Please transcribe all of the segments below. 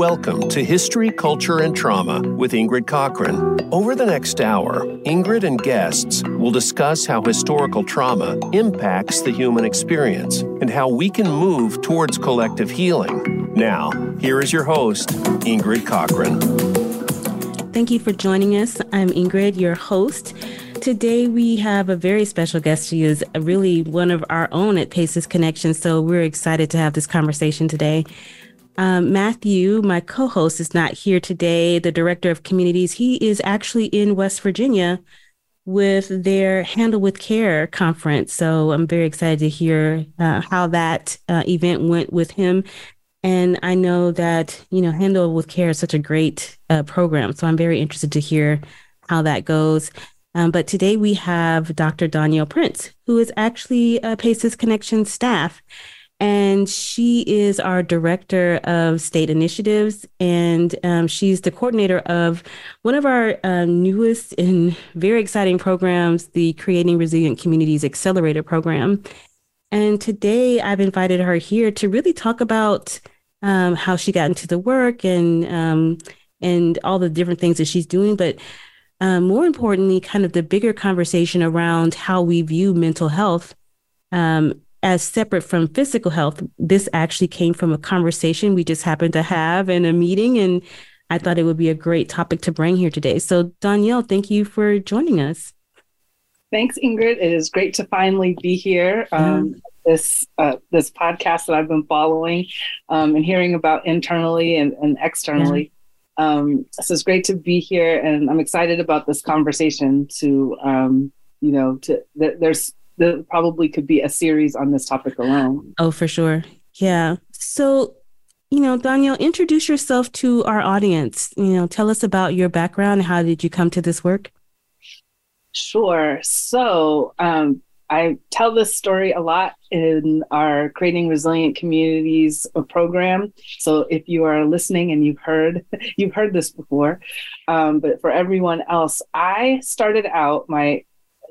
Welcome to History, Culture, and Trauma with Ingrid Cockhren. Over the next hour, Ingrid and guests will discuss how historical trauma impacts the human experience and how we can move towards collective healing. Now, here is your host, Ingrid Cockhren. Thank you for joining us. I'm Ingrid, your host. Today we have a very special guest. She is really one of our own at PACEs Connection. So we're excited to have this conversation today. Um, Matthew, my co host, is not here today, the director of communities. He is actually in West Virginia with their Handle with Care conference. So I'm very excited to hear uh, how that uh, event went with him. And I know that, you know, Handle with Care is such a great uh, program. So I'm very interested to hear how that goes. Um, but today we have Dr. Donielle Prince, who is actually a PACEs Connection staff. And she is our director of state initiatives. And um, she's the coordinator of one of our uh, newest and very exciting programs, the Creating Resilient Communities Accelerator Program. And today I've invited her here to really talk about um, how she got into the work and um, and all the different things that she's doing. But um, more importantly, kind of the bigger conversation around how we view mental health um, as separate from physical health. This actually came from a conversation we just happened to have in a meeting, and I thought it would be a great topic to bring here today. So, Donielle, thank you for joining us. Thanks, Ingrid. It is great to finally be here. Um, this uh, this podcast that I've been following um, and hearing about internally and, and externally. Um, so it's great to be here, and I'm excited about this conversation. To um, you know, to th- there's there probably could be a series on this topic alone. Oh, for sure. Yeah. So, you know, Donielle, introduce yourself to our audience. You know, tell us about your background. How did you come to this work? Sure. So, um, I tell this story a lot in our Creating Resilient Communities program. So if you are listening and you've heard you've heard this before, um, but for everyone else, I started out my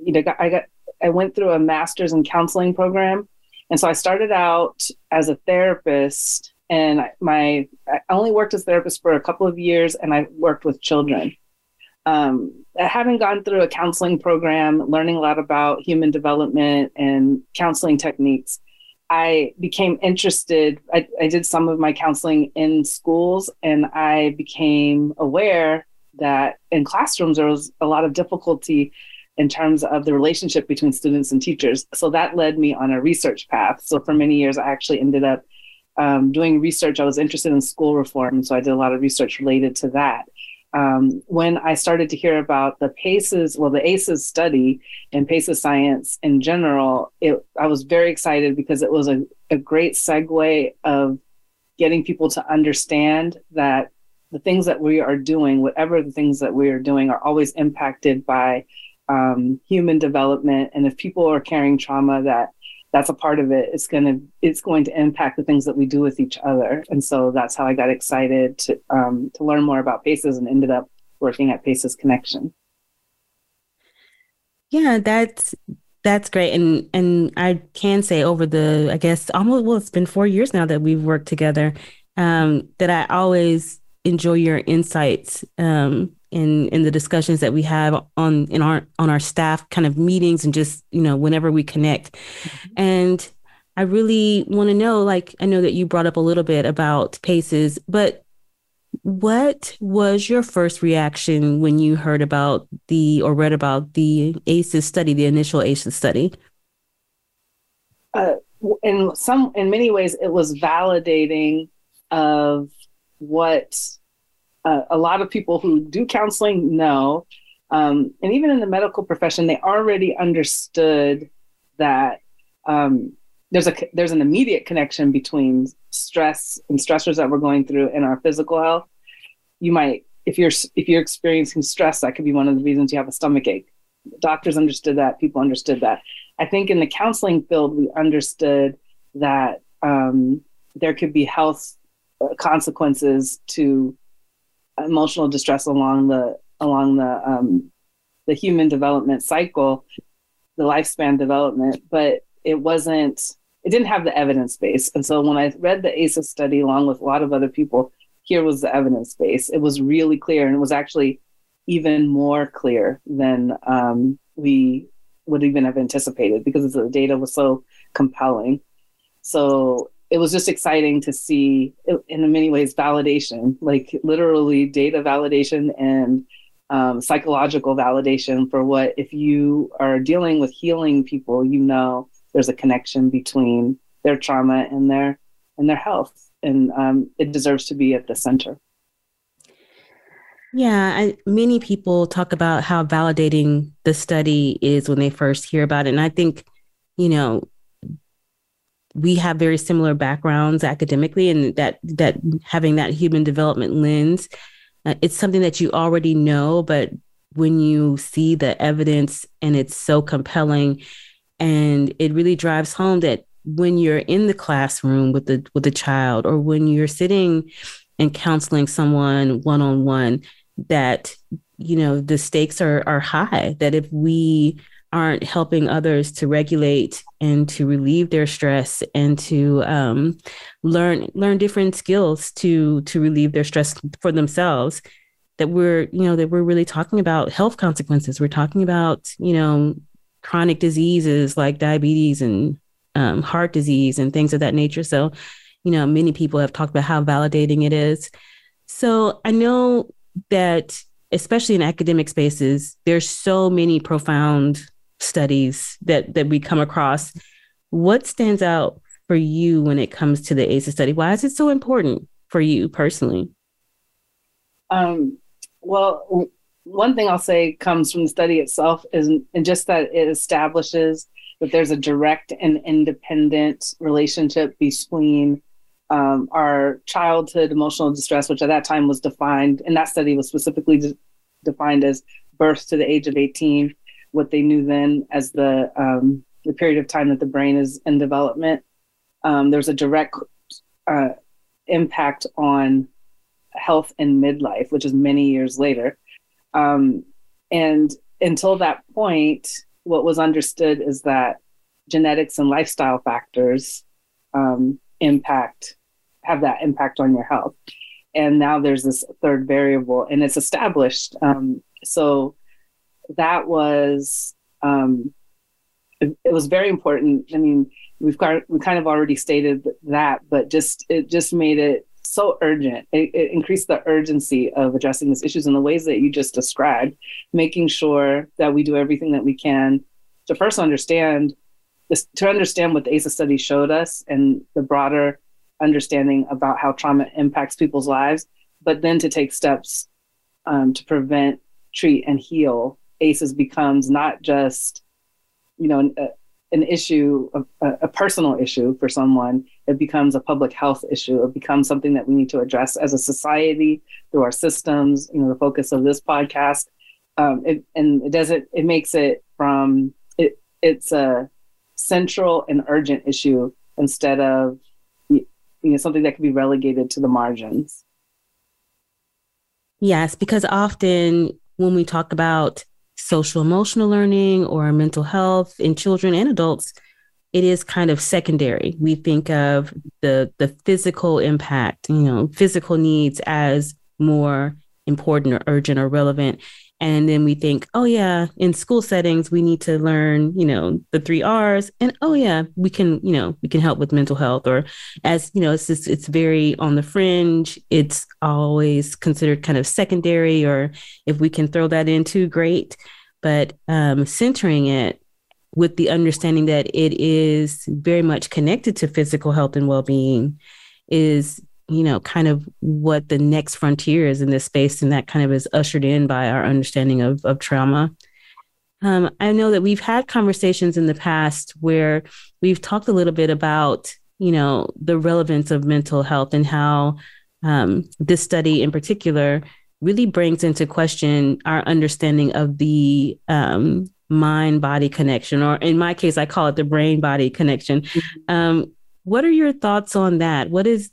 you know I got I went through a master's in counseling program, and so I started out as a therapist. And my I only worked as a therapist for a couple of years, and I worked with children um, having gone through a counseling program, learning a lot about human development and counseling techniques, I became interested. I, I, did some of my counseling in schools, and I became aware that in classrooms there was a lot of difficulty in terms of the relationship between students and teachers. So that led me on a research path. So for many years, I actually ended up um, doing research. I was interested in school reform, so I did a lot of research related to that um, when I started to hear about the PACES, well, the ACEs study and PACES science in general, it, I was very excited because it was a, a great segue of getting people to understand that the things that we are doing, whatever the things that we are doing, are always impacted by um, human development. And if people are carrying trauma, that that's a part of it. It's gonna it's going to impact the things that we do with each other, and so that's how I got excited to um, to learn more about Paces and ended up working at PACEs Connection. Yeah, that's that's great, and and I can say over the I guess almost well it's been four years now that we've worked together. Um, that I always enjoy your insights um, in in the discussions that we have on in our on our staff kind of meetings and just you know whenever we connect mm-hmm. and i really want to know like i know that you brought up a little bit about paces but what was your first reaction when you heard about the or read about the aces study the initial aces study uh, in some in many ways it was validating of what uh, a lot of people who do counseling know, um, and even in the medical profession, they already understood that um, there's a there's an immediate connection between stress and stressors that we're going through and our physical health. You might, if you're if you're experiencing stress, that could be one of the reasons you have a stomach ache. Doctors understood that. People understood that. I think in the counseling field, we understood that um, there could be health uh, consequences to emotional distress along the along the um, the human development cycle, the lifespan development, but it wasn't. It didn't have the evidence base, and so when I read the ACEs study along with a lot of other people, here was the evidence base. It was really clear, and it was actually even more clear than um, we would even have anticipated because the data was so compelling. So it was just exciting to see, in many ways, validation, like literally data validation and um, psychological validation for what, if you are dealing with healing people, you know there's a connection between their trauma and their and their health, and um, it deserves to be at the center. Yeah, I, many people talk about how validating the study is when they first hear about it, and I think, you know, we have very similar backgrounds academically, and that that having that human development lens, uh, it's something that you already know, but when you see the evidence and it's so compelling, and it really drives home that when you're in the classroom with the with a child, or when you're sitting and counseling someone one on one, that you know the stakes are are high. That if we aren't helping others to regulate and to relieve their stress and to um, learn learn different skills to to relieve their stress for themselves that we're you know that we're really talking about health consequences. We're talking about you know chronic diseases like diabetes and um, heart disease and things of that nature. So you know many people have talked about how validating it is. So i know that especially in academic spaces there's so many profound studies that that we come across. What stands out for you when it comes to the ACEs study? Why is it so important for you personally? Um, well, one thing I'll say comes from the study itself is and just that it establishes that there's a direct and independent relationship between um, our childhood emotional distress, which at that time was defined, and that study was specifically de- defined as birth to the age of 18, what they knew then as the um, the period of time that the brain is in development. Um, there's a direct uh, impact on health in midlife, which is many years later. Um, and until that point, what was understood is that genetics and lifestyle factors um, impact have that impact on your health. And now there's this third variable, and it's established. Um, so that was um, it, was very important. I mean, we've got we kind of already stated that, but just it just made it so urgent. It, it increased the urgency of addressing these issues in the ways that you just described, making sure that we do everything that we can to first understand this, to understand what the ACEs study showed us and the broader understanding about how trauma impacts people's lives, but then to take steps um, to prevent, treat, and heal ACEs becomes not just, you know, an, an issue, a, a, personal issue for someone. It becomes a public health issue. It becomes something that we need to address as a society through our systems. You know, the focus of this podcast, um, it, and it doesn't. It makes it from it. It's a central and urgent issue instead of you know something that can be relegated to the margins. Yes, because often when we talk about social emotional learning or mental health in children and adults, it is kind of secondary. We think of the the physical impact, you know, physical needs as more important or urgent or relevant. And then we think, oh yeah, in school settings we need to learn, you know, the three R's, and oh yeah, we can, you know, we can help with mental health. Or as you know, it's just it's very on the fringe. It's always considered kind of secondary, or if we can throw that in too, great but um, centering it with the understanding that it is very much connected to physical health and well-being is you know kind of what the next frontier is in this space and that kind of is ushered in by our understanding of, of trauma um, i know that we've had conversations in the past where we've talked a little bit about you know the relevance of mental health and how um, this study in particular really brings into question our understanding of the um, mind body connection, or in my case, I call it the brain body connection. Mm-hmm. Um, what are your thoughts on that? What is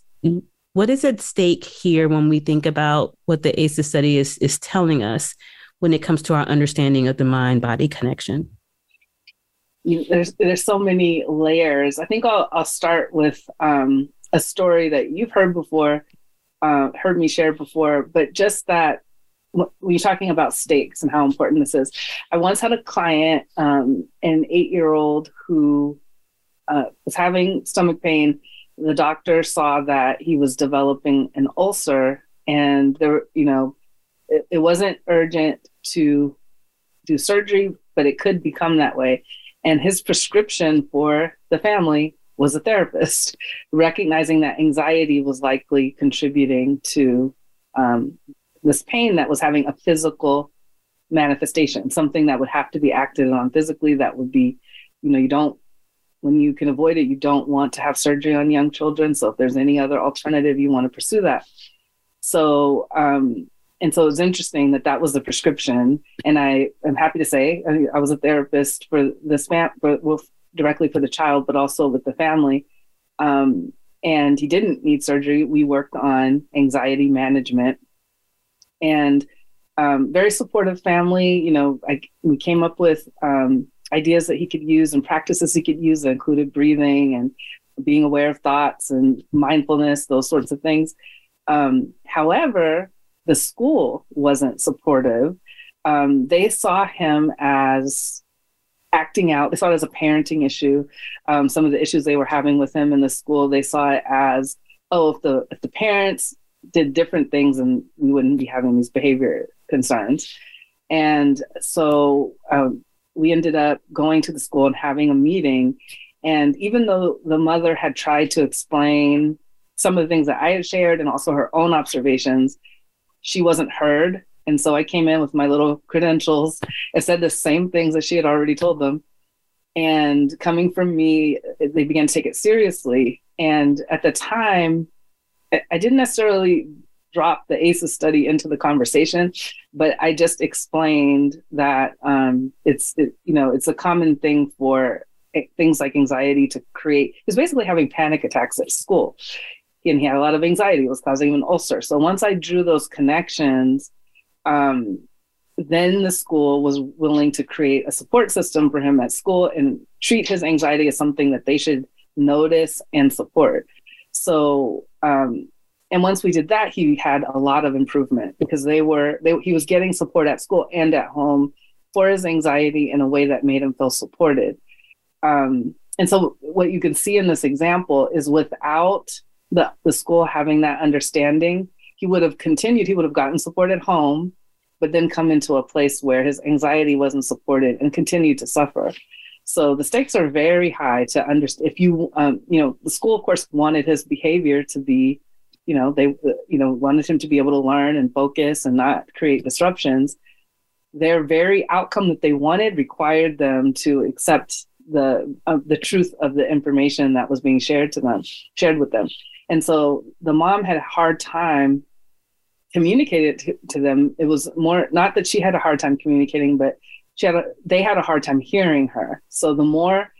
what is at stake here when we think about what the ACEs study is is telling us when it comes to our understanding of the mind body connection? You there's there's so many layers. I think I'll I'll start with um, a story that you've heard before uh, heard me share before, but just that when you're talking about stakes and how important this is, I once had a client, um, an eight year old who uh, was having stomach pain. The doctor saw that he was developing an ulcer, and there, you know, it, it wasn't urgent to do surgery, but it could become that way. And his prescription for the family was a therapist, recognizing that anxiety was likely contributing to um, this pain that was having a physical manifestation, something that would have to be acted on physically. That would be, you know, you don't, when you can avoid it, you don't want to have surgery on young children. So if there's any other alternative, you want to pursue that. So, um, and so it was interesting that that was the prescription. And I am happy to say I, I was a therapist for this man, for, well, directly for the child, but also with the family. Um, and he didn't need surgery. We worked on anxiety management and um, very supportive family. You know, I, we came up with um, ideas that he could use and practices he could use that included breathing and being aware of thoughts and mindfulness, those sorts of things. Um, however, the school wasn't supportive. Um, they saw him as acting out. They saw it as a parenting issue. Um, some of the issues they were having with him in the school, they saw it as, oh, if the if the parents did different things, and we wouldn't be having these behavior concerns. And so um, we ended up going to the school and having a meeting. And even though the mother had tried to explain some of the things that I had shared and also her own observations, she wasn't heard. And so I came in with my little credentials and said the same things that she had already told them. And coming from me, they began to take it seriously. And at the time, I didn't necessarily drop the ACEs study into the conversation, but I just explained that um, it's it, you know it's a common thing for things like anxiety to create. He's basically having panic attacks at school, and he had a lot of anxiety. It was causing him an ulcer. So once I drew those connections, um, then the school was willing to create a support system for him at school and treat his anxiety as something that they should notice and support. So, um, and once we did that, he had a lot of improvement because they were they, he was getting support at school and at home for his anxiety in a way that made him feel supported. Um, and so, what you can see in this example is without the, the school having that understanding, he would have continued, he would have gotten support at home, but then come into a place where his anxiety wasn't supported and continued to suffer. So the stakes are very high to understand. If you, um, you know, the school, of course, wanted his behavior to be, you know, they, you know, wanted him to be able to learn and focus and not create disruptions. Their very outcome that they wanted required them to accept the uh, the truth of the information that was being shared to them, shared with them. And so the mom had a hard time communicating to, to them. It was more not that she had a hard time communicating, but she had a, they had a hard time hearing her. So the more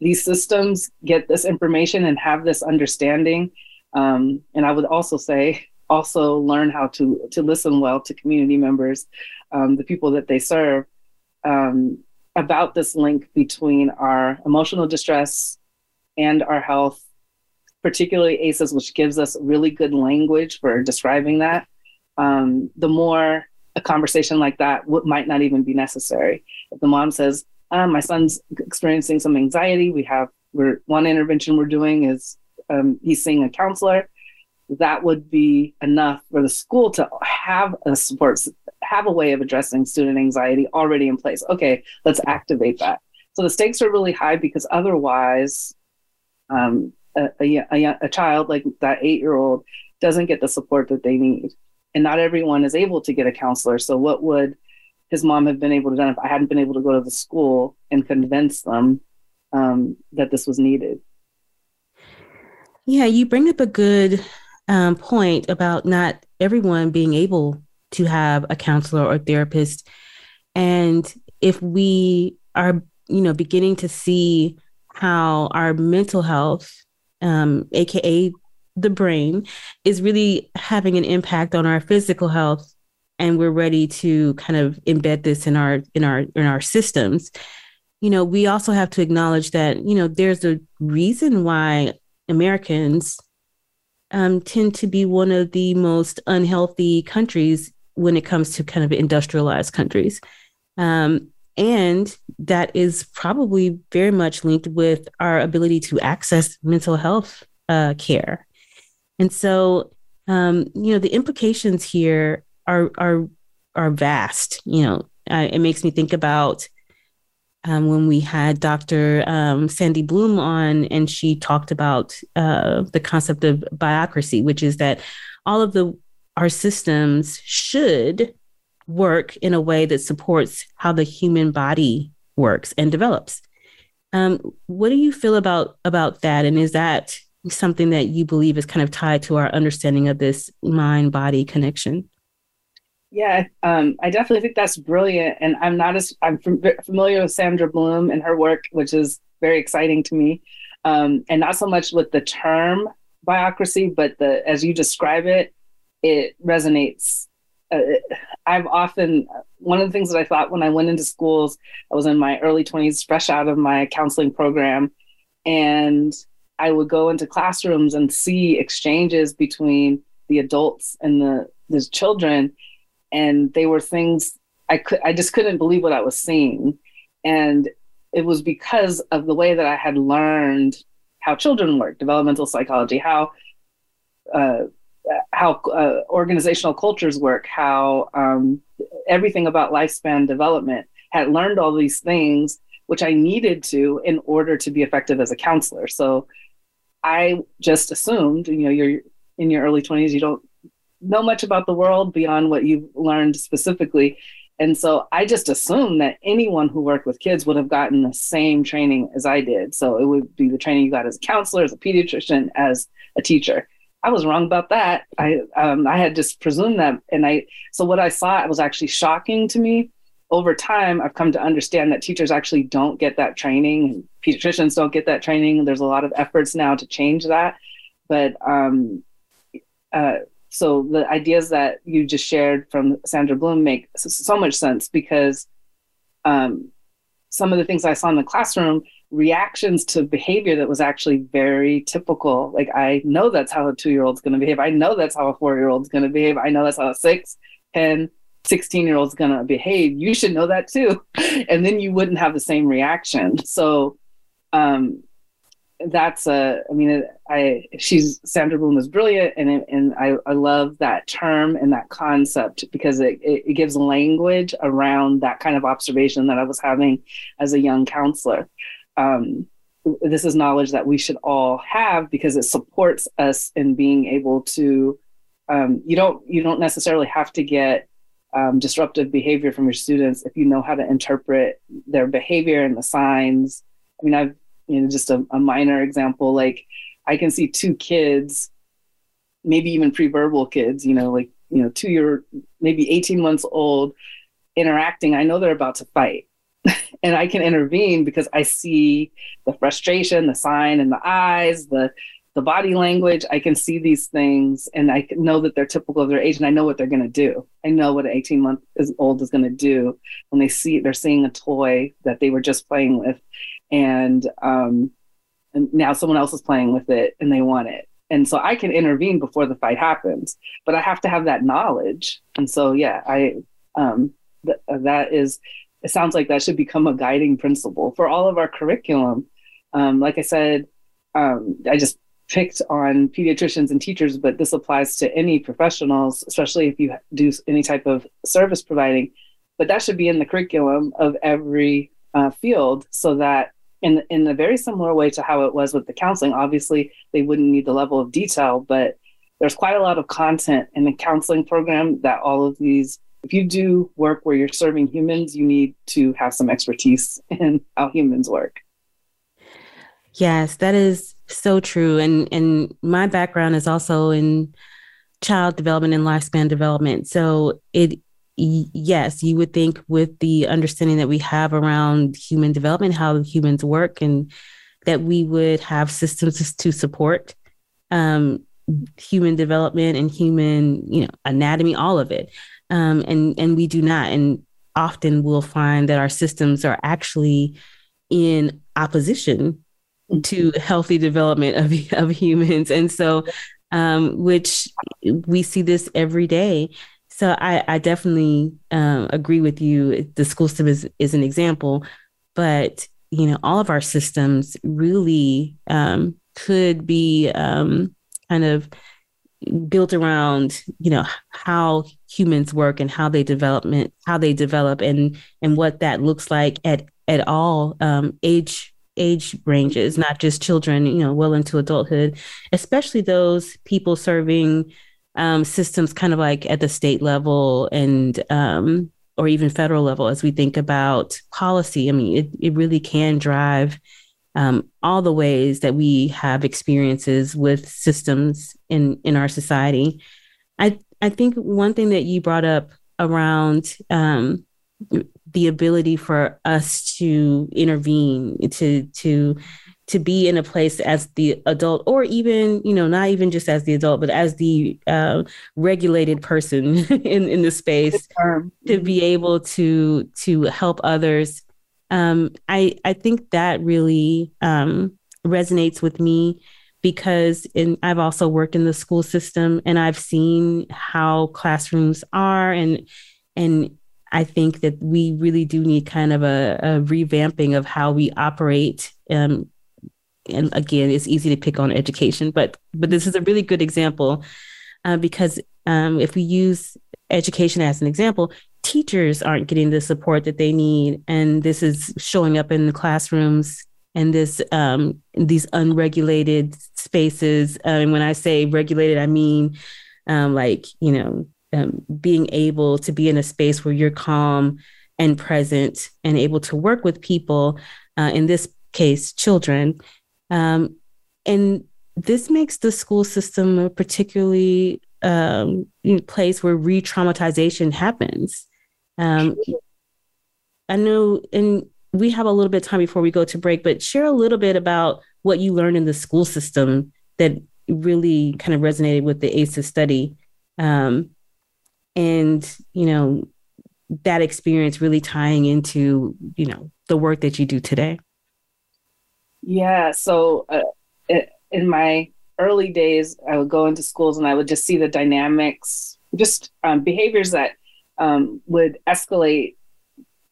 these systems get this information and have this understanding, um, and I would also say also learn how to to listen well to community members, um, the people that they serve, um, about this link between our emotional distress and our health particularly ACEs, which gives us really good language for describing that, um, the more a conversation like that w- might not even be necessary. If the mom says, um, "My son's experiencing some anxiety," we have we're, one intervention we're doing is um, he's seeing a counselor. That would be enough for the school to have a support, have a way of addressing student anxiety already in place. Okay, let's activate that. So the stakes are really high because otherwise, um, a, a, a, a child like that eight year old doesn't get the support that they need. And not everyone is able to get a counselor. So, what would his mom have been able to do if I hadn't been able to go to the school and convince them um, that this was needed? Yeah, you bring up a good um, point about not everyone being able to have a counselor or therapist. And if we are, you know, beginning to see how our mental health um, aka the brain, is really having an impact on our physical health, and we're ready to kind of embed this in our in our in our systems. You know, we also have to acknowledge that you know there's a reason why Americans um, tend to be one of the most unhealthy countries when it comes to kind of industrialized countries. Um, and that is probably very much linked with our ability to access mental health uh, care. And so, um, you know, the implications here are are are vast. You know, uh, it makes me think about um, when we had Dr. Um, Sandy Bloom on, and she talked about uh, the concept of biocracy, which is that all of the our systems should work in a way that supports how the human body works and develops. Um, what do you feel about about that? And is that something that you believe is kind of tied to our understanding of this mind body connection? Yeah, um, I definitely think that's brilliant. And I'm not as I'm familiar with Sandra Bloom and her work, which is very exciting to me. Um, and not so much with the term biocracy, but the as you describe it, it resonates. Uh, I've often one of the things that I thought when I went into schools, I was in my early 20s, fresh out of my counseling program, and I would go into classrooms and see exchanges between the adults and the the children and they were things I could I just couldn't believe what I was seeing, and it was because of the way that I had learned how children work, developmental psychology, how uh, how uh, organizational cultures work, how um, everything about lifespan development had learned all these things, which I needed to in order to be effective as a counselor. So I just assumed, you know, you're in your early 20s, you don't know much about the world beyond what you've learned specifically. And so I just assumed that anyone who worked with kids would have gotten the same training as I did. So it would be the training you got as a counselor, as a pediatrician, as a teacher. I was wrong about that. I um, I had just presumed that, and I so what I saw was actually shocking to me. Over time, I've come to understand that teachers actually don't get that training, pediatricians don't get that training. There's a lot of efforts now to change that, but um, uh, so the ideas that you just shared from Sandra Bloom make so much sense because um, some of the things I saw in the classroom, reactions to behavior that was actually very typical. Like I know that's how a two-year-old's going to behave. I know that's how a four-year-old's going to behave. I know that's how a six, 10, 16 year old's going to behave. You should know that too. And then you wouldn't have the same reaction. So um, that's a i mean i she's sandra bloom is brilliant and and i i love that term and that concept because it, it, gives language around that kind of observation that i was having as a young counselor. Um, this is knowledge that we should all have because it supports us in being able to um, you don't you don't necessarily have to get um, disruptive behavior from your students if you know how to interpret their behavior and the signs. I mean i've you know, just a, a minor example, like I can see two kids, maybe even pre-verbal kids, you know, like, you know, two year, maybe 18 months old interacting. I know they're about to fight. and I can intervene because I see the frustration, the sign in the eyes, the the body language. I can see these things and I know that they're typical of their age and I know what they're going to do. I know what an 18 month old is going to do when they see they're seeing a toy that they were just playing with and um, and now someone else is playing with it and they want it. And so i can intervene before the fight happens but i have to have that knowledge. And so yeah i um, th- that is it sounds like that should become a guiding principle for all of our curriculum. Um, like i said um, i just picked on pediatricians and teachers but this applies to any professionals especially if you do any type of service providing. But that should be in the curriculum of every uh, field so that in in a very similar way to how it was with the counseling. Obviously, they wouldn't need the level of detail, but there's quite a lot of content in the counseling program that all of these if you do work where you're serving humans, you need to have some expertise in how humans work. Yes, that is so true. And and my background is also in child development and lifespan development. So it yes, you would think with the understanding that we have around human development, how humans work, and that we would have systems to support um, human development and human, you know, anatomy, all of it. Um, and and we do not. And often we'll find that our systems are actually in opposition to healthy development of, of humans. And so um, which we see this every day. So I, I definitely um, agree with you. The school system is, is an example, but you know, all of our systems really um, could be um, kind of built around you know how humans work and how they development how they develop and and what that looks like at at all um, age age ranges not just children you know well into adulthood especially those people serving um, systems kind of like at the state level and um, or even federal level as we think about policy i mean it, it really can drive um, all the ways that we have experiences with systems in in our society. I I think one thing that you brought up around um, the ability for us to intervene to to to be in a place as the adult or even you know not even just as the adult but as the uh, regulated person in in the space to be able to to help others um, I I think that really um, resonates with me because in, I've also worked in the school system and I've seen how classrooms are and and I think that we really do need kind of a, a revamping of how we operate. Um, and again, it's easy to pick on education, but but this is a really good example uh, because um, if we use education as an example, teachers aren't getting the support that they need and this is showing up in the classrooms and this um, these unregulated spaces. Uh, and when i say regulated i mean um, like you know um, being able to be in a space where you're calm and present and able to work with people uh, in this case children um, and this makes the school system a particularly um, place where re-traumatization happens um, I know, and we have a little bit of time before we go to break, but share a little bit about what you learned in the school system that really kind of resonated with the ACEs study. Um, and, you know, that experience really tying into, you know, the work that you do today. Yeah. So uh, in my early days, I would go into schools and I would just see the dynamics, just um, behaviors that um, would escalate.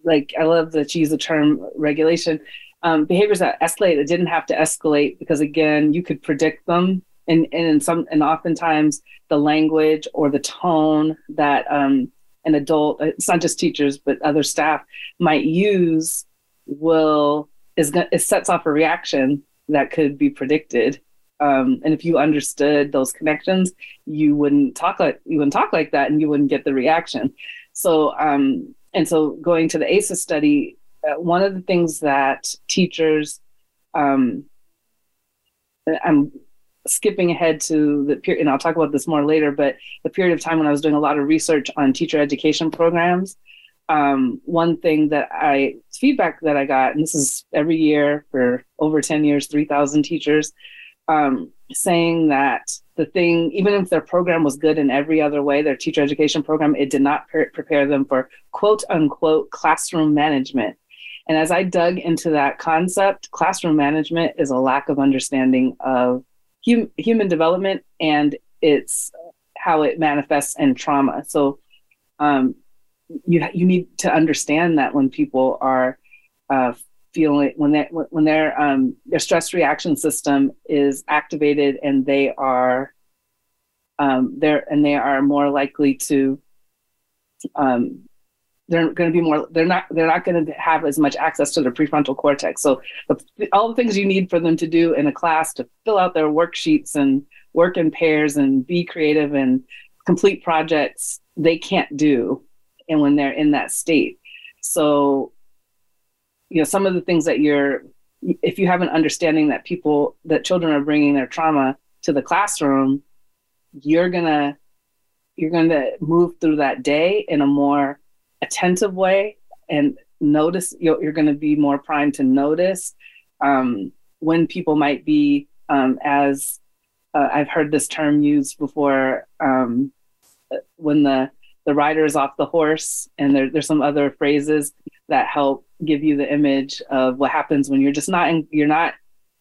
Like I love that you use the term regulation. Um, behaviors that escalate that didn't have to escalate because again you could predict them and and in some and oftentimes the language or the tone that um, an adult it's not just teachers but other staff might use will is it sets off a reaction that could be predicted. Um, and if you understood those connections you wouldn't talk like you wouldn't talk like that and you wouldn't get the reaction. So, um, and so going to the ACEs study, uh, one of the things that teachers, um, I'm skipping ahead to the period, and I'll talk about this more later, but the period of time when I was doing a lot of research on teacher education programs, um, one thing that I feedback that I got, and this is every year for over 10 years, 3,000 teachers, um, saying that the thing, even if their program was good in every other way, their teacher education program, it did not pre- prepare them for quote unquote classroom management. And as I dug into that concept, classroom management is a lack of understanding of hum- human development and it's how it manifests in trauma. So um, you you need to understand that when people are uh, feeling when they when their um, their stress reaction system is activated and they are um, there and they are more likely to um, they're going to be more they're not they're not going to have as much access to their prefrontal cortex. So the, all the things you need for them to do in a class to fill out their worksheets and work in pairs and be creative and complete projects they can't do and when they're in that state. So you know some of the things that you're if you have an understanding that people that children are bringing their trauma to the classroom you're gonna you're gonna move through that day in a more attentive way and notice you're, you're gonna be more primed to notice um, when people might be um, as uh, i've heard this term used before um, when the the rider is off the horse and there, there's some other phrases that help give you the image of what happens when you're just not in, you're not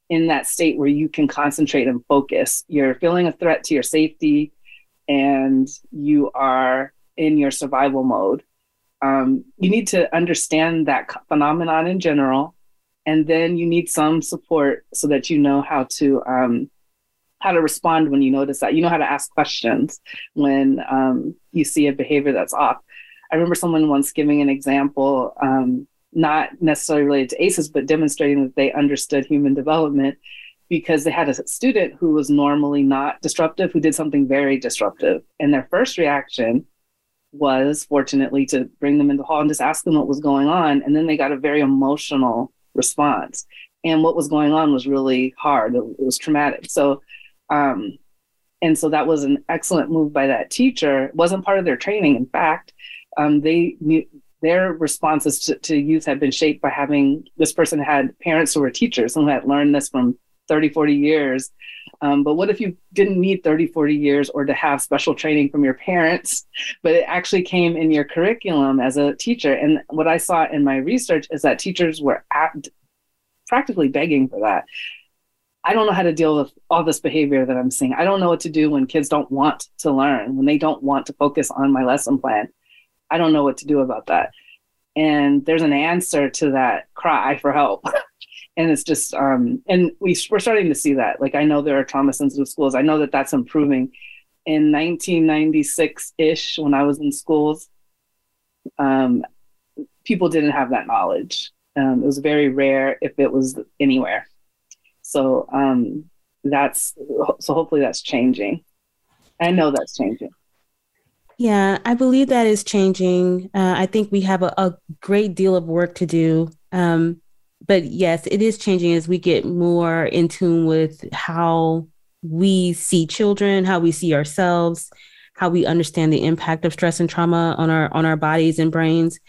in that state where you can concentrate and focus. You're feeling a threat to your safety and you are in your survival mode. Um, you need to understand that phenomenon in general, and then you need some support so that you know how to um, how to respond when you notice that. You know how to ask questions when um, you see a behavior that's off. I remember someone once giving an example, um, not necessarily related to ACEs, but demonstrating that they understood human development because they had a student who was normally not disruptive who did something very disruptive. And their first reaction was, fortunately, to bring them into the hall and just ask them what was going on. And then they got a very emotional response. And what was going on was really hard, it was traumatic. So, um, and so that was an excellent move by that teacher. It wasn't part of their training. In fact, um, they knew their responses to, to youth had been shaped by having this person had parents who were teachers and who had learned this from 30, 40 years. Um, but what if you didn't need 30, 40 years or to have special training from your parents, but it actually came in your curriculum as a teacher? And what I saw in my research is that teachers were at, practically begging for that. I don't know how to deal with all this behavior that I'm seeing. I don't know what to do when kids don't want to learn, when they don't want to focus on my lesson plan. I don't know what to do about that. And there's an answer to that cry for help. and it's just, um, and we, we're starting to see that. Like, I know there are trauma sensitive schools. I know that that's improving. In 1996 ish, when I was in schools, um, people didn't have that knowledge. Um, it was very rare if it was anywhere. So um, that's so hopefully that's changing. I know that's changing. Yeah, I believe that is changing. Uh, I think we have a, a, great deal of work to do. Um, but yes, it is changing as we get more in tune with how we see children, how we see ourselves, how we understand the impact of stress and trauma on our on our bodies and brains.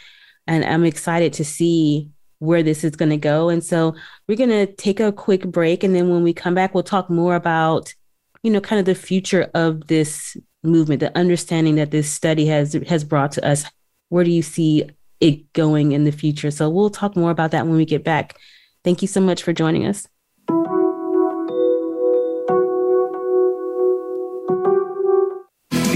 And I'm excited to see where this is going to go. And so we're going to take a quick break and then when we come back we'll talk more about you know kind of the future of this movement, the understanding that this study has has brought to us. Where do you see it going in the future? So we'll talk more about that when we get back. Thank you so much for joining us.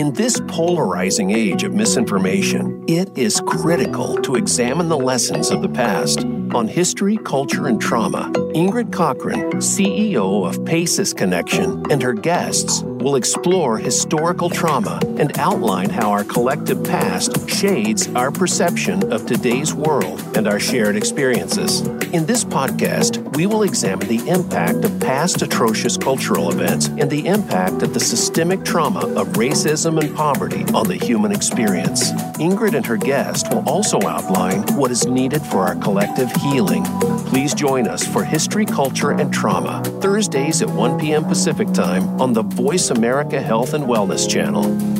In this polarizing age of misinformation, it is critical to examine the lessons of the past. On history, culture, and trauma, Ingrid Cockhren, CEO of PACEs Connection, and her guests will explore historical trauma and outline how our collective past shades our perception of today's world and our shared experiences. In this podcast, we will examine the impact of past atrocious cultural events and the impact of the systemic trauma of racism and poverty on the human experience. Ingrid and her guest will also outline what is needed for our collective healing. Please join us for History, Culture, and Trauma, Thursdays at 1 p.m. Pacific Time on the Voice America Health and Wellness channel.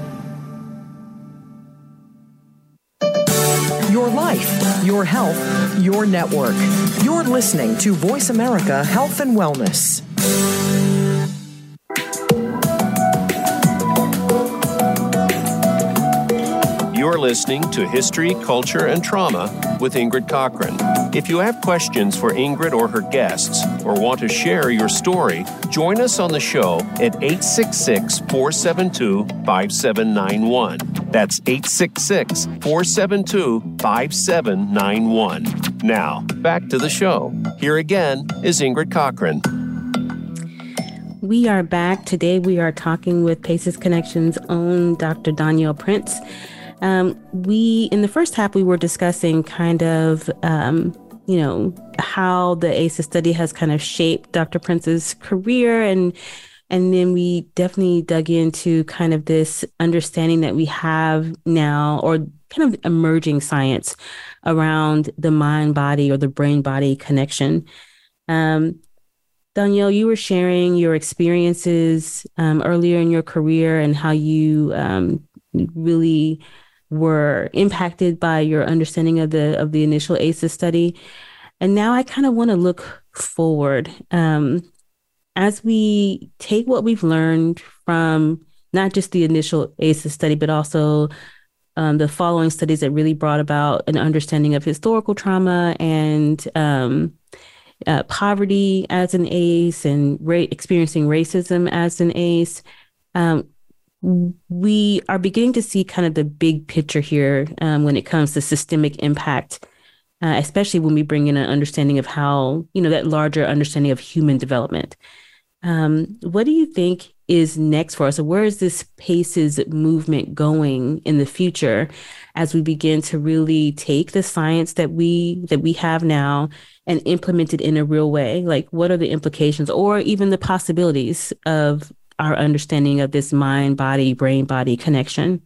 Your health, your network. You're listening to Voice America Health and Wellness. You're listening to History, Culture, and Trauma with Ingrid Cockhren. If you have questions for Ingrid or her guests, or want to share your story, join us on the show at 866 472 5791. That's 866 472 5791. Now, back to the show. Here again is Ingrid Cockhren. We are back. Today we are talking with PACEs Connections' own Dr. Donielle Prince. Um, we, in the first half, we were discussing kind of, um, you know, how the ACEs study has kind of shaped Dr. Prince's career and and then we definitely dug into kind of this understanding that we have now, or kind of emerging science around the mind body or the brain body connection. Um, Donielle, you were sharing your experiences um, earlier in your career and how you um, really were impacted by your understanding of the of the initial ACEs study. And now I kind of want to look forward. Um, as we take what we've learned from not just the initial ACEs study, but also um, the following studies that really brought about an understanding of historical trauma and um, uh, poverty as an ACE and ra- experiencing racism as an ACE. Um, we are beginning to see kind of the big picture here um, when it comes to systemic impact, uh, especially when we bring in an understanding of how, you know, that larger understanding of human development. Um, what do you think is next for us? Or where is this PACES movement going in the future as we begin to really take the science that we that we have now and implement it in a real way? Like what are the implications or even the possibilities of our understanding of this mind body brain body connection?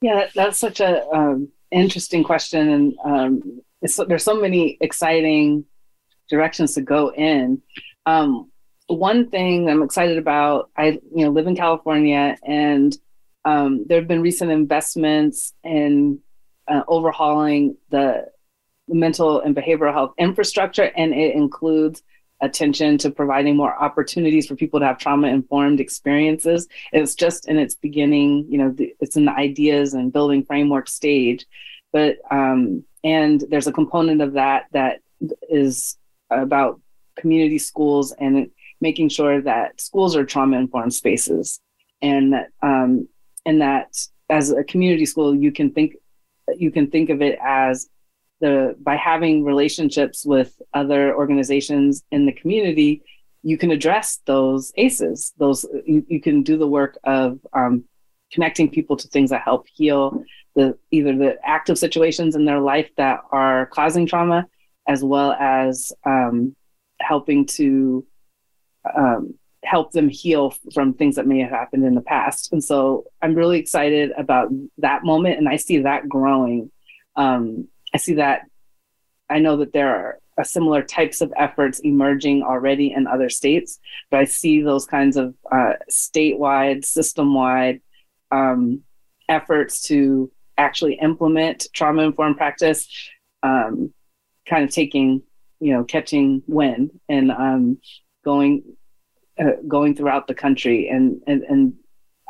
Yeah, that's such a um, interesting question, and um, there's so many exciting directions to go in. Um, one thing I'm excited about, I you know live in California, and um, there have been recent investments in uh, overhauling the mental and behavioral health infrastructure, and it includes attention to providing more opportunities for people to have trauma informed experiences. It's just in its beginning, you know, it's in the ideas and building framework stage, but um, and there's a component of that that is about community schools and making sure that schools are trauma informed spaces and that um, and that as a community school you can think you can think of it as the by having relationships with other organizations in the community you can address those aces those you, you can do the work of um, connecting people to things that help heal the either the active situations in their life that are causing trauma as well as um, helping to um, help them heal from things that may have happened in the past. And so I'm really excited about that moment, and I see that growing. Um, I see that. I know that there are similar types of efforts emerging already in other states, but I see those kinds of uh, statewide, system-wide um, efforts to actually implement trauma-informed practice, um, kind of taking, you know, catching wind and um, going uh, going throughout the country and, and and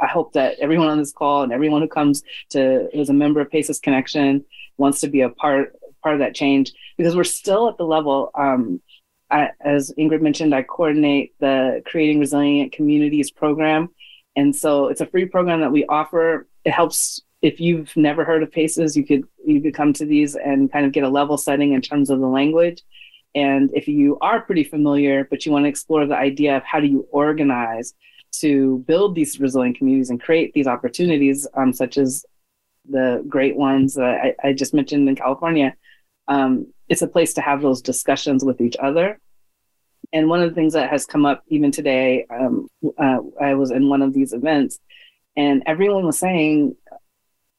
I hope that everyone on this call and everyone who comes to is a member of PACEs Connection wants to be a part part of that change because we're still at the level. Um, I, as Ingrid mentioned, I coordinate the Creating Resilient Communities program, and so it's a free program that we offer. It helps if you've never heard of Paces, you could you could come to these and kind of get a level setting in terms of the language. And if you are pretty familiar, but you want to explore the idea of how do you organize to build these resilient communities and create these opportunities, um, such as the great ones that I, I just mentioned in California, um, it's a place to have those discussions with each other. And one of the things that has come up even today, um, uh, I was in one of these events, and everyone was saying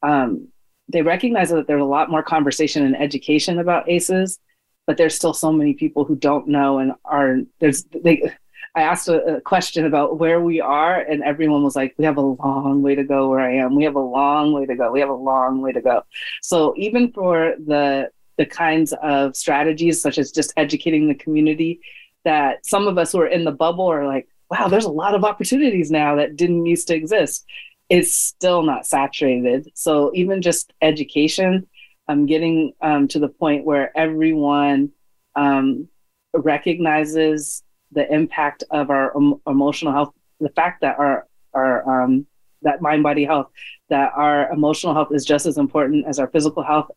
um, they recognize that there's a lot more conversation and education about ACEs, but there's still so many people who don't know and are there's they I asked a, a, question about where we are, and everyone was like, "We have a long way to go where I am. We have a long way to go. We have a long way to go." So even for the the kinds of strategies, such as just educating the community, that some of us who are in the bubble are like, "Wow, there's a lot of opportunities now that didn't used to exist." It's still not saturated. So even just education I'm getting um, to the point where everyone um, recognizes the impact of our em- emotional health, the fact that our our um, that mind body health, that our emotional health is just as important as our physical health,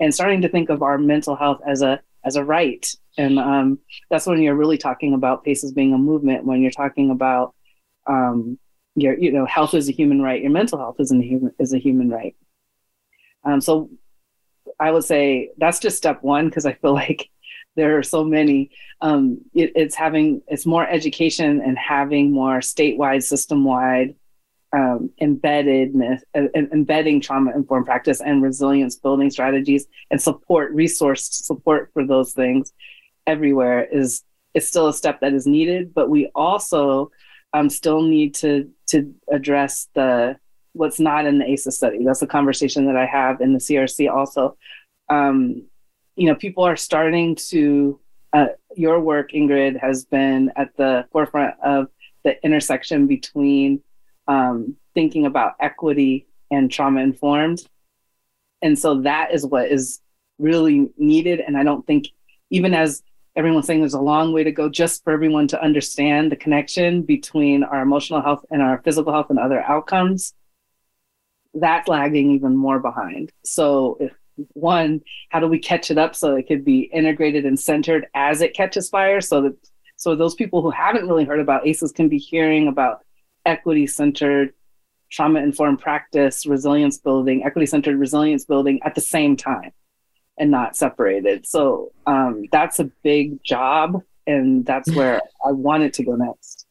and starting to think of our mental health as a as a right. And um, that's when you're really talking about PACES being a movement. When you're talking about um, your you know health is a human right, your mental health is a human is a human right. Um, so I would say that's just step one because I feel like there are so many. Um, it, it's having it's more education and having more statewide, system wide um, embeddedness, uh, embedding trauma informed practice and resilience building strategies and support, resource support for those things everywhere is is still a step that is needed. But we also um, still need to to address the what's not in the ACEs study. That's a conversation that I have in the CRC also. Um, you know, people are starting to, uh, your work, Ingrid, has been at the forefront of the intersection between um, thinking about equity and trauma informed. And so that is what is really needed. And I don't think, even as everyone's saying there's a long way to go just for everyone to understand the connection between our emotional health and our physical health and other outcomes, that's lagging even more behind. So if one, how do we catch it up so it could be integrated and centered as it catches fire so that so those people who haven't really heard about ACEs can be hearing about equity centered, trauma informed practice, resilience building, equity centered resilience building at the same time and not separated. So um, that's a big job. And that's where I wanted to go next.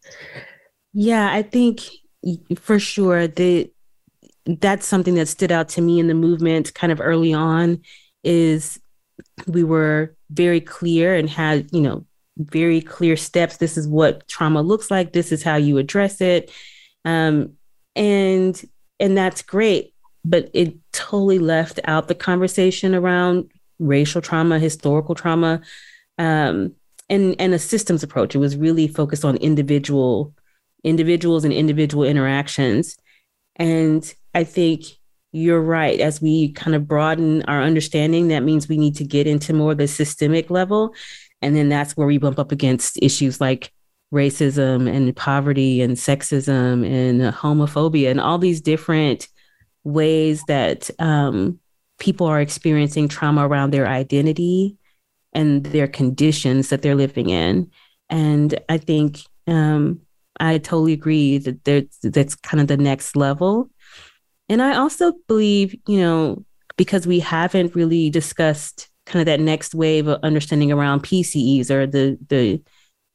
Yeah, I think for sure the that's something that stood out to me in the movement kind of early on is we were very clear and had, you know, very clear steps. This is what trauma looks like. This is how you address it. Um, and and that's great. But it totally left out the conversation around racial trauma, historical trauma, um, and and a systems approach. It was really focused on individual individuals and individual interactions. And I think you're right. As we kind of broaden our understanding, that means we need to get into more the systemic level. And then that's where we bump up against issues like racism and poverty and sexism and homophobia and all these different ways that um, people are experiencing trauma around their identity and their conditions that they're living in. And I think um, I totally agree that that's kind of the next level. And I also believe, you know, because we haven't really discussed kind of that next wave of understanding around PCEs or the the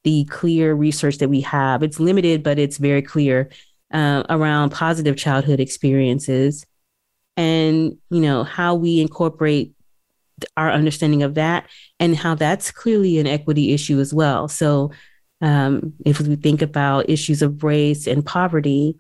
the clear research that we have. It's limited, but it's very clear uh, around positive childhood experiences, and you know how we incorporate our understanding of that, and how that's clearly an equity issue as well. So um, if we think about issues of race and poverty,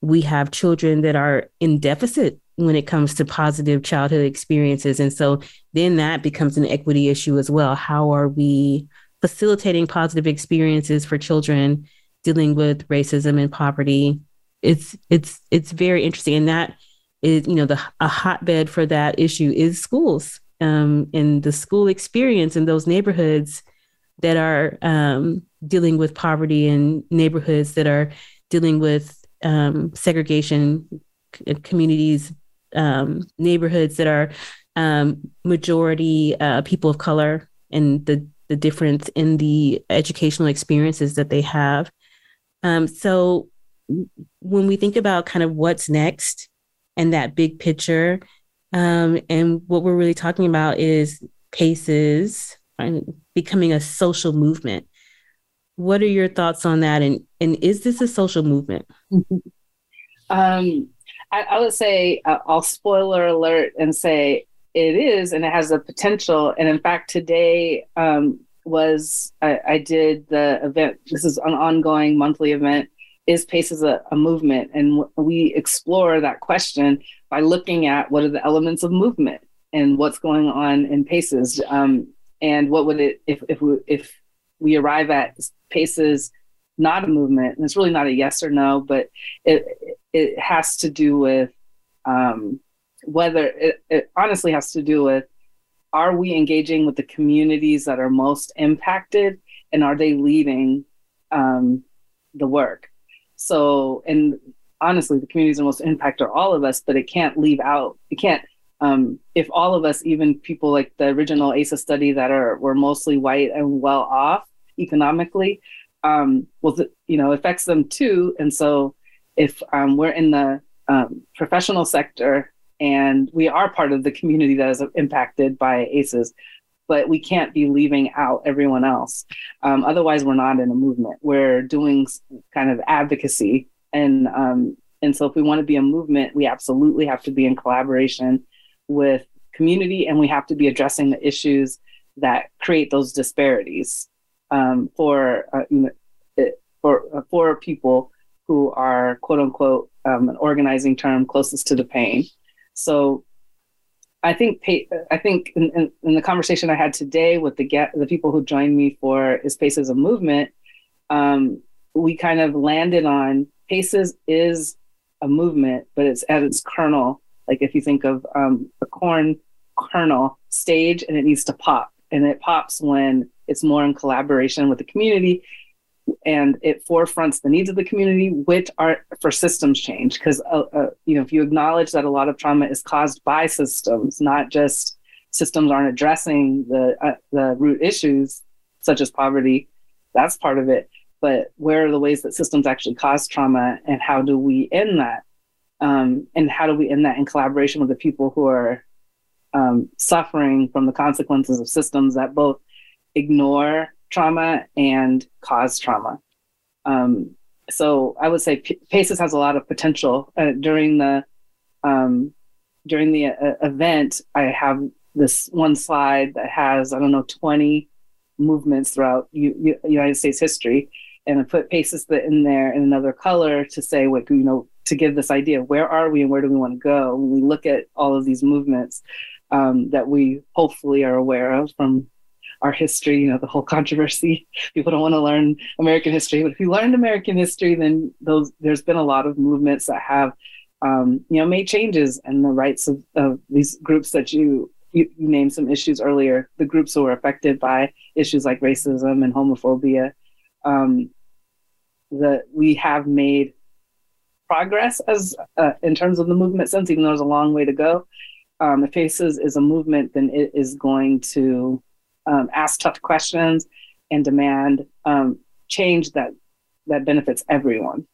we have children that are in deficit when it comes to positive childhood experiences. And so then that becomes an equity issue as well. How are we facilitating positive experiences for children dealing with racism and poverty? It's it's it's very interesting. And that is, you know, the a hotbed for that issue is schools. Um, and the school experience in those neighborhoods that are um, dealing with poverty and neighborhoods that are dealing with um, segregation communities, um, neighborhoods that are um, majority uh, people of color, and the the difference in the educational experiences that they have. Um, so when we think about kind of what's next and that big picture, um, and what we're really talking about is PACEs becoming a social movement. What are your thoughts on that? And and is this a social movement? um, I, I, would say uh, I'll spoiler alert and say it is, and it has the potential. And in fact, today um, was I, I, did the event. This is an ongoing monthly event. Is PACEs a, a movement? And we explore that question by looking at what are the elements of movement and what's going on in PACEs. Um, and what would it if if we if we arrive at PACEs not a movement and it's really not a yes or no but it it has to do with um, whether it, it honestly has to do with are we engaging with the communities that are most impacted and are they leading um, the work? So, and honestly, the communities that most impacted are all of us, but it can't leave out, it can't, um, if all of us, even people like the original ACEs study that are were mostly white and well off economically, um, well, you know, affects them too. And so if um, we're in the um, professional sector and we are part of the community that is impacted by ACEs, but we can't be leaving out everyone else. Um, otherwise, we're not in a movement. We're doing kind of advocacy, and um, and so if we want to be a movement, we absolutely have to be in collaboration with community, and we have to be addressing the issues that create those disparities um, for uh, you know, for uh, for people who are quote unquote um, an organizing term closest to the pain. So I think I think in, in, in, the conversation I had today with the get the people who joined me for is Paces a movement, um, we kind of landed on Paces is a movement, but it's at its kernel. Like if you think of um, a corn kernel stage, and it needs to pop, and it pops when it's more in collaboration with the community and it forefronts the needs of the community, which are for systems change. Because uh, uh, you know, if you acknowledge that a lot of trauma is caused by systems, not just systems aren't addressing the uh, the root issues such as poverty, that's part of it. But where are the ways that systems actually cause trauma, and how do we end that? Um, and how do we end that in collaboration with the people who are um, suffering from the consequences of systems that both ignore trauma and cause trauma. Um, so I would say P- PACES has a lot of potential. Uh, during the um, during the uh, event, I have this one slide that has I don't know twenty movements throughout U- U- United States history, and I put PACES in there in another color to say what you know to give this idea where are we and where do we want to go when we look at all of these movements um, that we hopefully are aware of from our history, you know, the whole controversy. People don't want to learn American history, but if you learned American history, then those there's been a lot of movements that have, um, you know, made changes and the rights of, of these groups that you, you you named some issues earlier. The groups who were affected by issues like racism and homophobia. Um, that we have made progress as uh, in terms of the movement since, even though there's a long way to go. Um, if PACEs is a movement, then it is going to um, ask tough questions and demand um, change that that benefits everyone.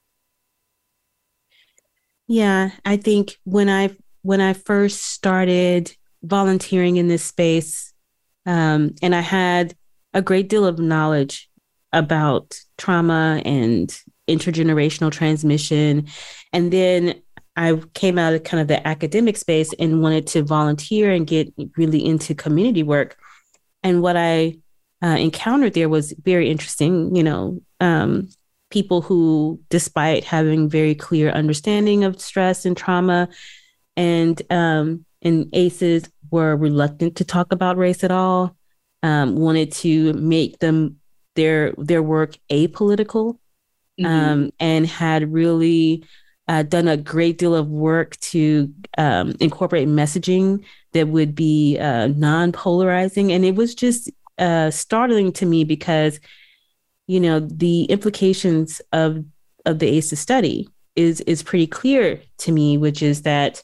Yeah, I think when I when I first started volunteering in this space, um, and I had a great deal of knowledge about trauma and intergenerational transmission, and then I came out of kind of the academic space and wanted to volunteer and get really into community work. And what I uh, encountered there was very interesting. You know, um, people who, despite having very clear understanding of stress and trauma, and um, and ACEs were reluctant to talk about race at all. Um, wanted to make them their their work apolitical, mm-hmm. um, and had really uh, done a great deal of work to um, incorporate messaging that would be uh, non polarizing. And it was just uh, startling to me because, you know, the implications of, of the ACEs study is, is pretty clear to me, which is that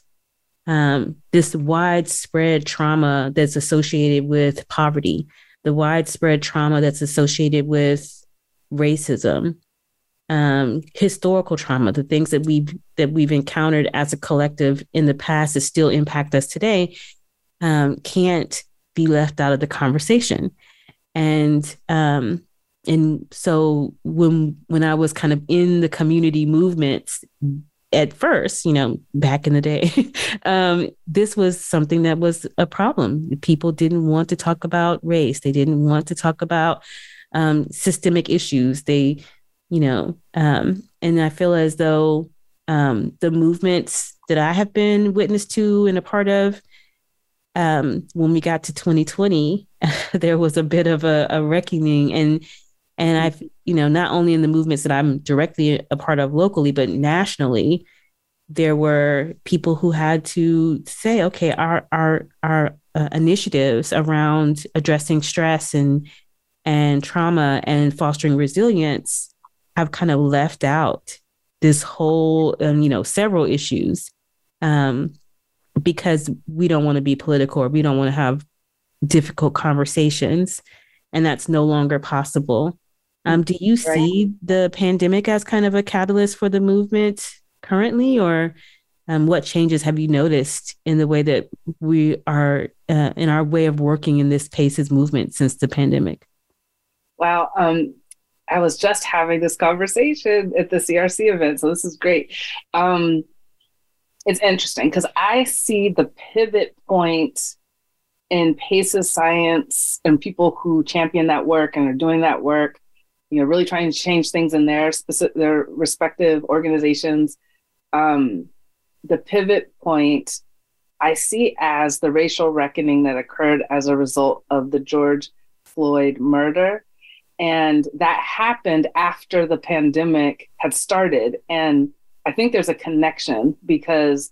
um, this widespread trauma that's associated with poverty, the widespread trauma that's associated with racism, um, historical trauma, the things that we've that we've encountered as a collective in the past that still impact us today, um, can't be left out of the conversation. And um, and so when when I was kind of in the community movements at first, you know, back in the day, um, this was something that was a problem. People didn't want to talk about race. They didn't want to talk about um, systemic issues. They you know, um, and I feel as though um, the movements that I have been witness to and a part of, um, when we got to 2020, there was a bit of a, a reckoning. And and I've, you know, not only in the movements that I'm directly a part of locally, but nationally, there were people who had to say, okay, our our our uh, initiatives around addressing stress and and trauma and fostering resilience have kind of left out this whole, um, you know, several issues um, because we don't want to be political or we don't want to have difficult conversations, and that's no longer possible. Um, do you right. see the pandemic as kind of a catalyst for the movement currently, or um, what changes have you noticed in the way that we are uh, in our way of working in this PACES movement since the pandemic? Wow. Um, I was just having this conversation at the CRC event, so this is great. Um, it's interesting because I see the pivot point in PACES science and people who champion that work and are doing that work, you know, really trying to change things in their specific, their respective organizations. Um, the pivot point I see as the racial reckoning that occurred as a result of the George Floyd murder. And that happened after the pandemic had started. And I think there's a connection because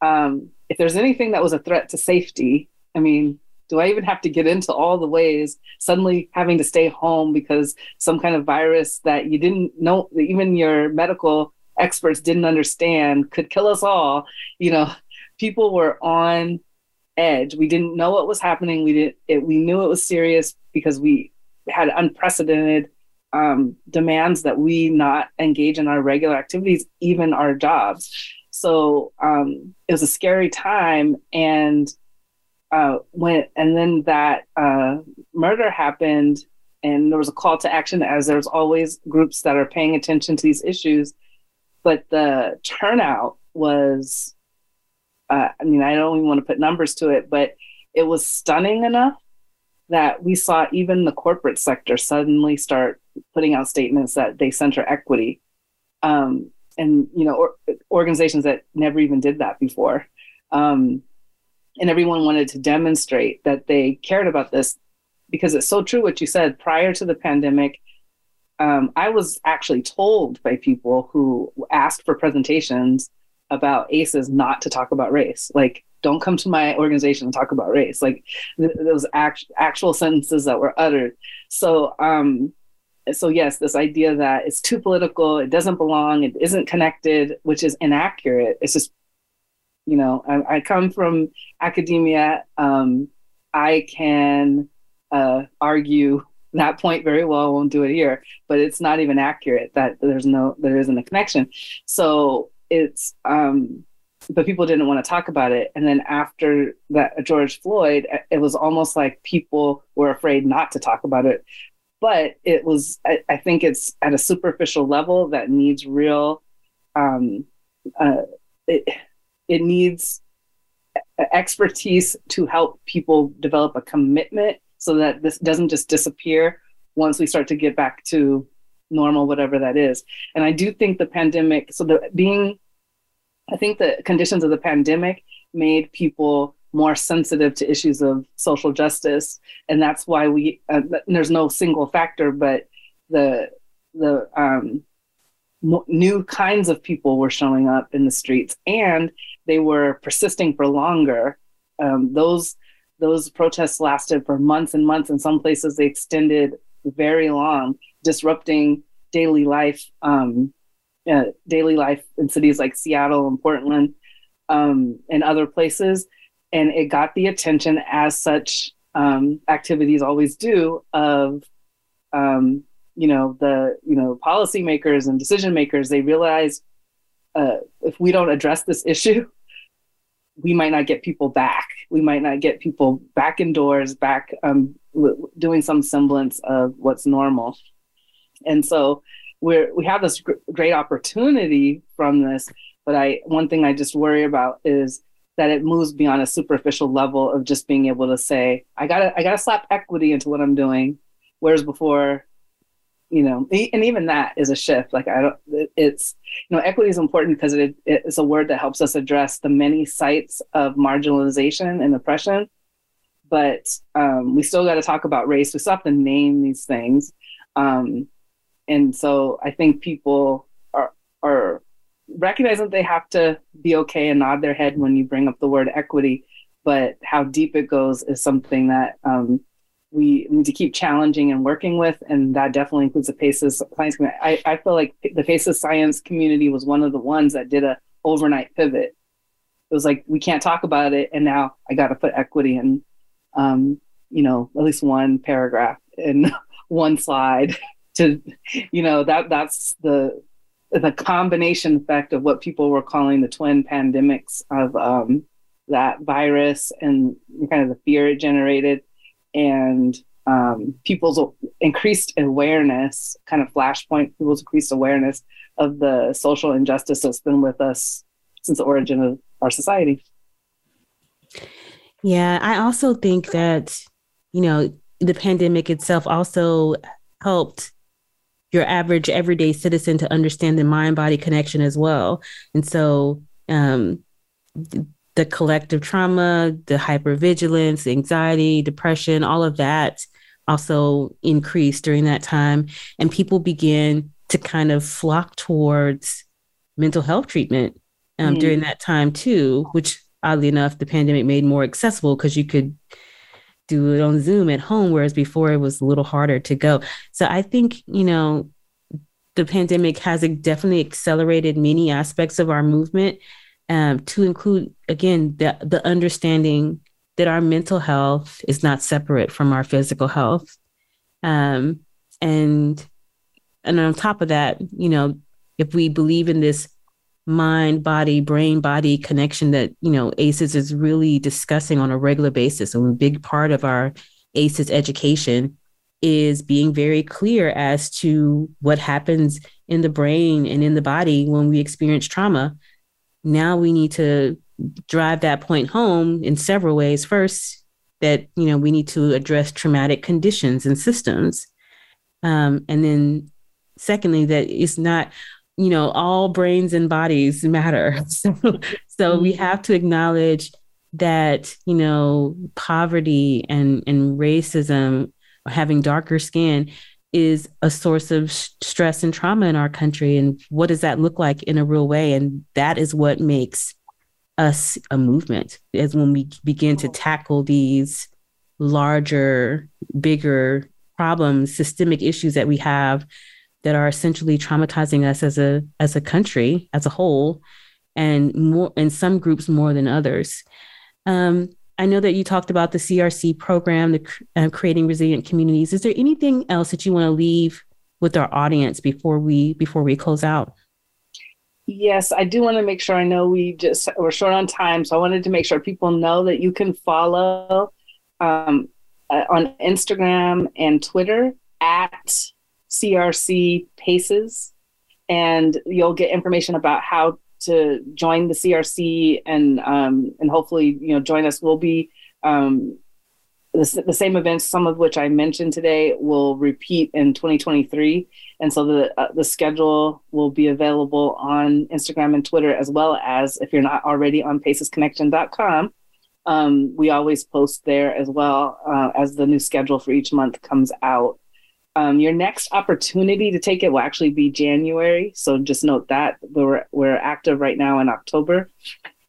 um, if there's anything that was a threat to safety, I mean, do I even have to get into all the ways suddenly having to stay home because some kind of virus that you didn't know, even your medical experts didn't understand could kill us all? You know, people were on edge. We didn't know what was happening. We didn't. It, we knew it was serious because we had unprecedented um, demands that we not engage in our regular activities, even our jobs. So um, it was a scary time, and uh, when and then that uh, murder happened, and there was a call to action, as there's always groups that are paying attention to these issues, but the turnout was, uh, I mean, I don't even want to put numbers to it, but it was stunning enough that we saw even the corporate sector suddenly start putting out statements that they center equity um, and you know or, organizations that never even did that before. Um, and everyone wanted to demonstrate that they cared about this because it's so true what you said. Prior to the pandemic um, i was actually told by people who asked for presentations about aces not to talk about race. Like don't come to my organization and talk about race. Like th- those act- actual sentences that were uttered. So um so yes this idea that it's too political it doesn't belong it isn't connected which is inaccurate. It's just you know i, I come from academia. Um, i can uh, argue that point very well won't do it here but it's not even accurate that there's no there isn't a connection. So it's um but people didn't want to talk about it. And then after that, George Floyd, it was almost like people were afraid not to talk about it. But it was, I, I think it's at a superficial level that needs real, um, uh, it, it needs expertise to help people develop a commitment so that this doesn't just disappear once we start to get back to normal, whatever that is. And I do think the pandemic, so the being I think the conditions of the pandemic made people more sensitive to issues of social justice, and that's why we. Uh, there's no single factor, but the the um, new kinds of people were showing up in the streets, and they were persisting for longer. Um, those those protests lasted for months and months. In some places, they extended very long, disrupting daily life. Um, uh, daily life in cities like Seattle and Portland um, and other places. And it got the attention, as such um, activities always do, of um, you know the you know policymakers and decision makers. They realize uh, if we don't address this issue, we might not get people back. We might not get people back indoors, back um, w- doing some semblance of what's normal. And so we're we have this gr- great opportunity from this but i one thing i just worry about is that it moves beyond a superficial level of just being able to say i gotta i gotta slap equity into what i'm doing. Whereas before you know and even that is a shift. Like i don't it's you know equity is important because it, it's a word that helps us address the many sites of marginalization and oppression. But um, we still got to talk about race. We still have to name these things. Um, and so I think people are are recognize that they have to be okay and nod their head when you bring up the word equity, but how deep it goes is something that um, we need to keep challenging and working with, and that definitely includes the PACES science community. I, I feel like the PACES science community was one of the ones that did a overnight pivot. It was like we can't talk about it, and now I got to put equity in, um, you know, at least one paragraph in one slide to, you know, that that's the the combination effect of what people were calling the twin pandemics of um, that virus and kind of the fear it generated and um, people's increased awareness, kind of flashpoint, people's increased awareness of the social injustice that's been with us since the origin of our society. Yeah, I also think that, you know, the pandemic itself also helped your average everyday citizen to understand the mind body connection as well. And so, um, the collective trauma, the hypervigilance, anxiety, depression, all of that also increased during that time. And people began to kind of flock towards mental health treatment um, mm. during that time too, which oddly enough, the pandemic made more accessible because you could do it on Zoom at home, whereas before it was a little harder to go. So I think, you know, the pandemic has definitely accelerated many aspects of our movement um, to include again the the understanding that our mental health is not separate from our physical health, um, and and on top of that, you know, if we believe in this mind body brain body connection that you know aces is really discussing on a regular basis. And a big part of our aces education is being very clear as to what happens in the brain and in the body when we experience trauma. Now we need to drive that point home in several ways. First, that you know we need to address traumatic conditions and systems, um, and then secondly, that it's not you know all brains and bodies matter. So, so we mm-hmm. have to acknowledge that you know poverty and and racism, or having darker skin is a source of stress and trauma in our country and what does that look like in a real way and that is what makes us a movement is when we begin to tackle these larger bigger problems systemic issues that we have that are essentially traumatizing us as a as a country as a whole and more in some groups more than others um, I know that you talked about the CRC program, the uh, creating resilient communities. Is there anything else that you want to leave with our audience before we before we close out? Yes, I do want to make sure. I know we just we're short on time, so I wanted to make sure people know that you can follow um, uh, on Instagram and Twitter at CRC Paces, and you'll get information about how to join the CRC and um, and hopefully you know join us. We'll be um, the, the, same events, some of which I mentioned today, will repeat in 2023, and so the uh, the schedule will be available on Instagram and Twitter as well as if you're not already on PacesConnection.com. Um, we always post there as well uh, as the new schedule for each month comes out. Um, your next opportunity to take it will actually be January, so just note that we're we're active right now in October,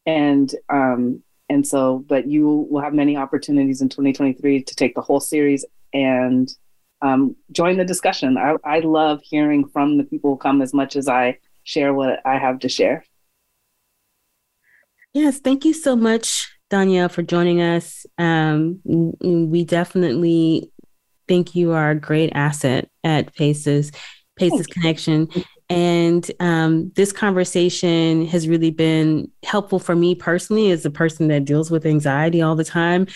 and um, and so but you will have many opportunities in 2023 to take the whole series and um, join the discussion. I, I love hearing from the people who come as much as I share what I have to share. Yes, thank you so much, Donielle, for joining us. Um, we definitely think you are a great asset at Paces, PACEs Connection. And um, this conversation has really been helpful for me personally as a person that deals with anxiety all the time.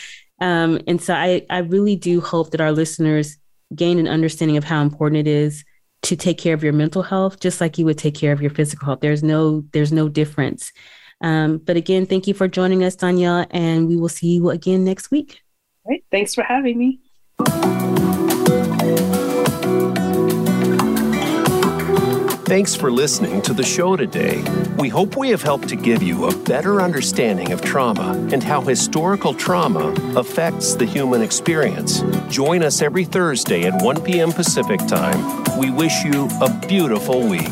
Um, and so I, I really do hope that our listeners gain an understanding of how important it is to take care of your mental health, just like you would take care of your physical health. There's no, there's no difference. Um, but again, thank you for joining us, Donielle, and we will see you again next week. All right. Thanks for having me. Thanks for listening to the show today. We hope we have helped to give you a better understanding of trauma and how historical trauma affects the human experience. Join us every Thursday at 1 p.m. Pacific Time. We wish you a beautiful week.